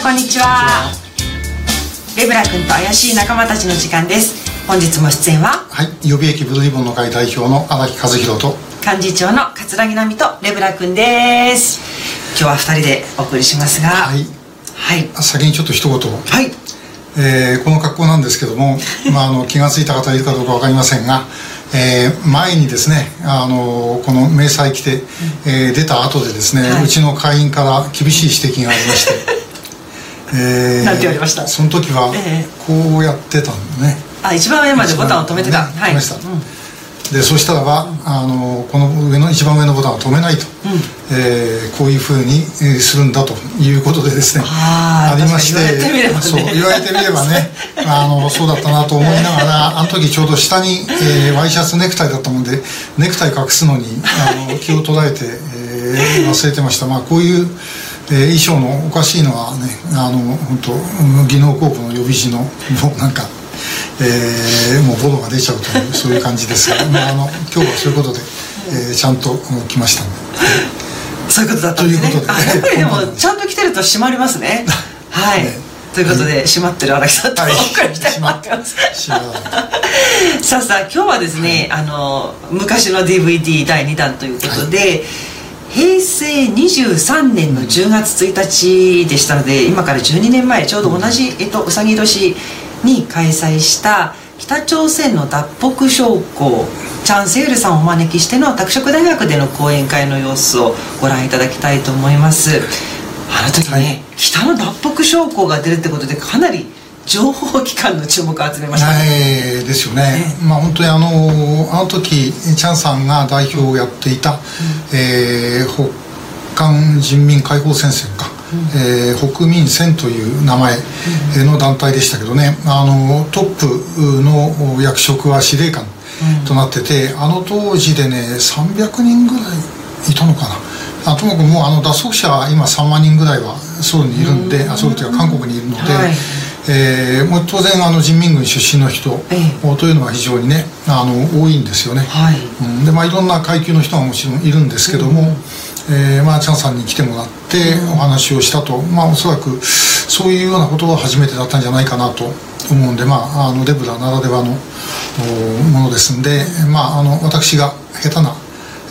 ちは。レブラ君と怪しい仲間たちの時間です。本日も出演ははい予備役ブルーリボンの会代表の荒木和弘と。幹事長の桂木奈美とレブラ君です。今日は二人でお送りしますが。はい。はい。先にちょっと一言。はい。えーこの格好なんですけども、まあ、あの気が付いた方いるかどうか分かりませんが、えー前にですねあのこの迷彩着て、えー出た後でですね、はい。うちの会員から厳しい指摘がありまして、えー。なんて言われました。その時はえこうやってたんだね。あ一番上までボタンを止めてた、ねはい。でそしたらば、あのこの上の一番上のボタンは止めないと、えーこういうふうにえーするんだということでですね。あーりまして確かに言われてみればね。そう言われてみればね あのそうだったなと思いながらあの時ちょうど下に、えーワイシャツネクタイだったもんでネクタイ隠すのにあの気を捉えて、えー忘れてました。まあこういうえー衣装のおかしいのはねあの本当うん技能高校の予備士のもうなんか、えーもうボロが出ちゃうというそういう感じですが、まあ、あの今日はそういうことで、えーちゃんとうん来ましたんで。そういうことだったんですね。ということで。あやっぱりでもちゃんと来てると閉まりますね。はい、ね。ということで、閉まってる荒木さんとおはい。送りしたいと思います、しまらないさあさあ今日はですね、あの昔の DVD 第2弾ということで、平成23年の10月1日でしたので今から12年前ちょうど同じ、えっと、うさぎ年に開催した北朝鮮の脱北将校チャン・セイルさんをお招きしての拓殖大学での講演会の様子をご覧いただきたいと思います。あの時ね、はい。北の脱北将校が出るってことでかなり情報機関の注目を集めました。ねえーですよね、まあ本当にあのあの時チャンさんが代表をやっていた、えー北韓人民解放戦線か、えー北民戦という名前の団体でしたけどね。あのトップの役職は司令官となってて、あの当時でね300人ぐらいいたのかな。あともかくもうあの脱北者は今3万人ぐらいはソウルにいるんで、あソウルというか韓国にいるので、はいえーもう当然あの人民軍出身の人えというのは非常にねあの多いんですよね、はい。うん。でまあ、いろんな階級の人がもちろんいるんですけども、えーまあ、チャンさんに来てもらってお話をしたと、まあ、おそらくそういうようなことが初めてだったんじゃないかなと思うんで、まあ、あのレブラならではのおものですんで、まあ、あの私が下手な、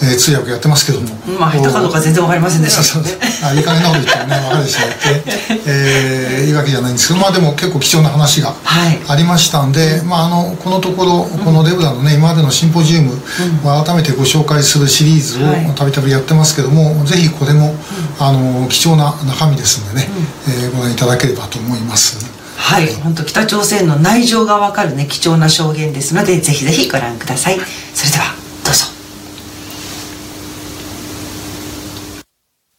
えー通訳やってますけども。まあ下手かどうか全然わかりませんでしたそうそうあいい加減なこと言ってもね分かるしまって、えーいいわけじゃないんですけどまあでも結構貴重な話がはい。ありましたんで、まあ、あのこのところこのレブラのね今までのシンポジウムを改めてご紹介するシリーズはい。をたびたびやってますけども、ぜひこれも、あの貴重な中身ですんでね、えーご覧いただければと思います。はい、本当北朝鮮の内情がわかるね貴重な証言ですのでぜひぜひご覧ください。それでは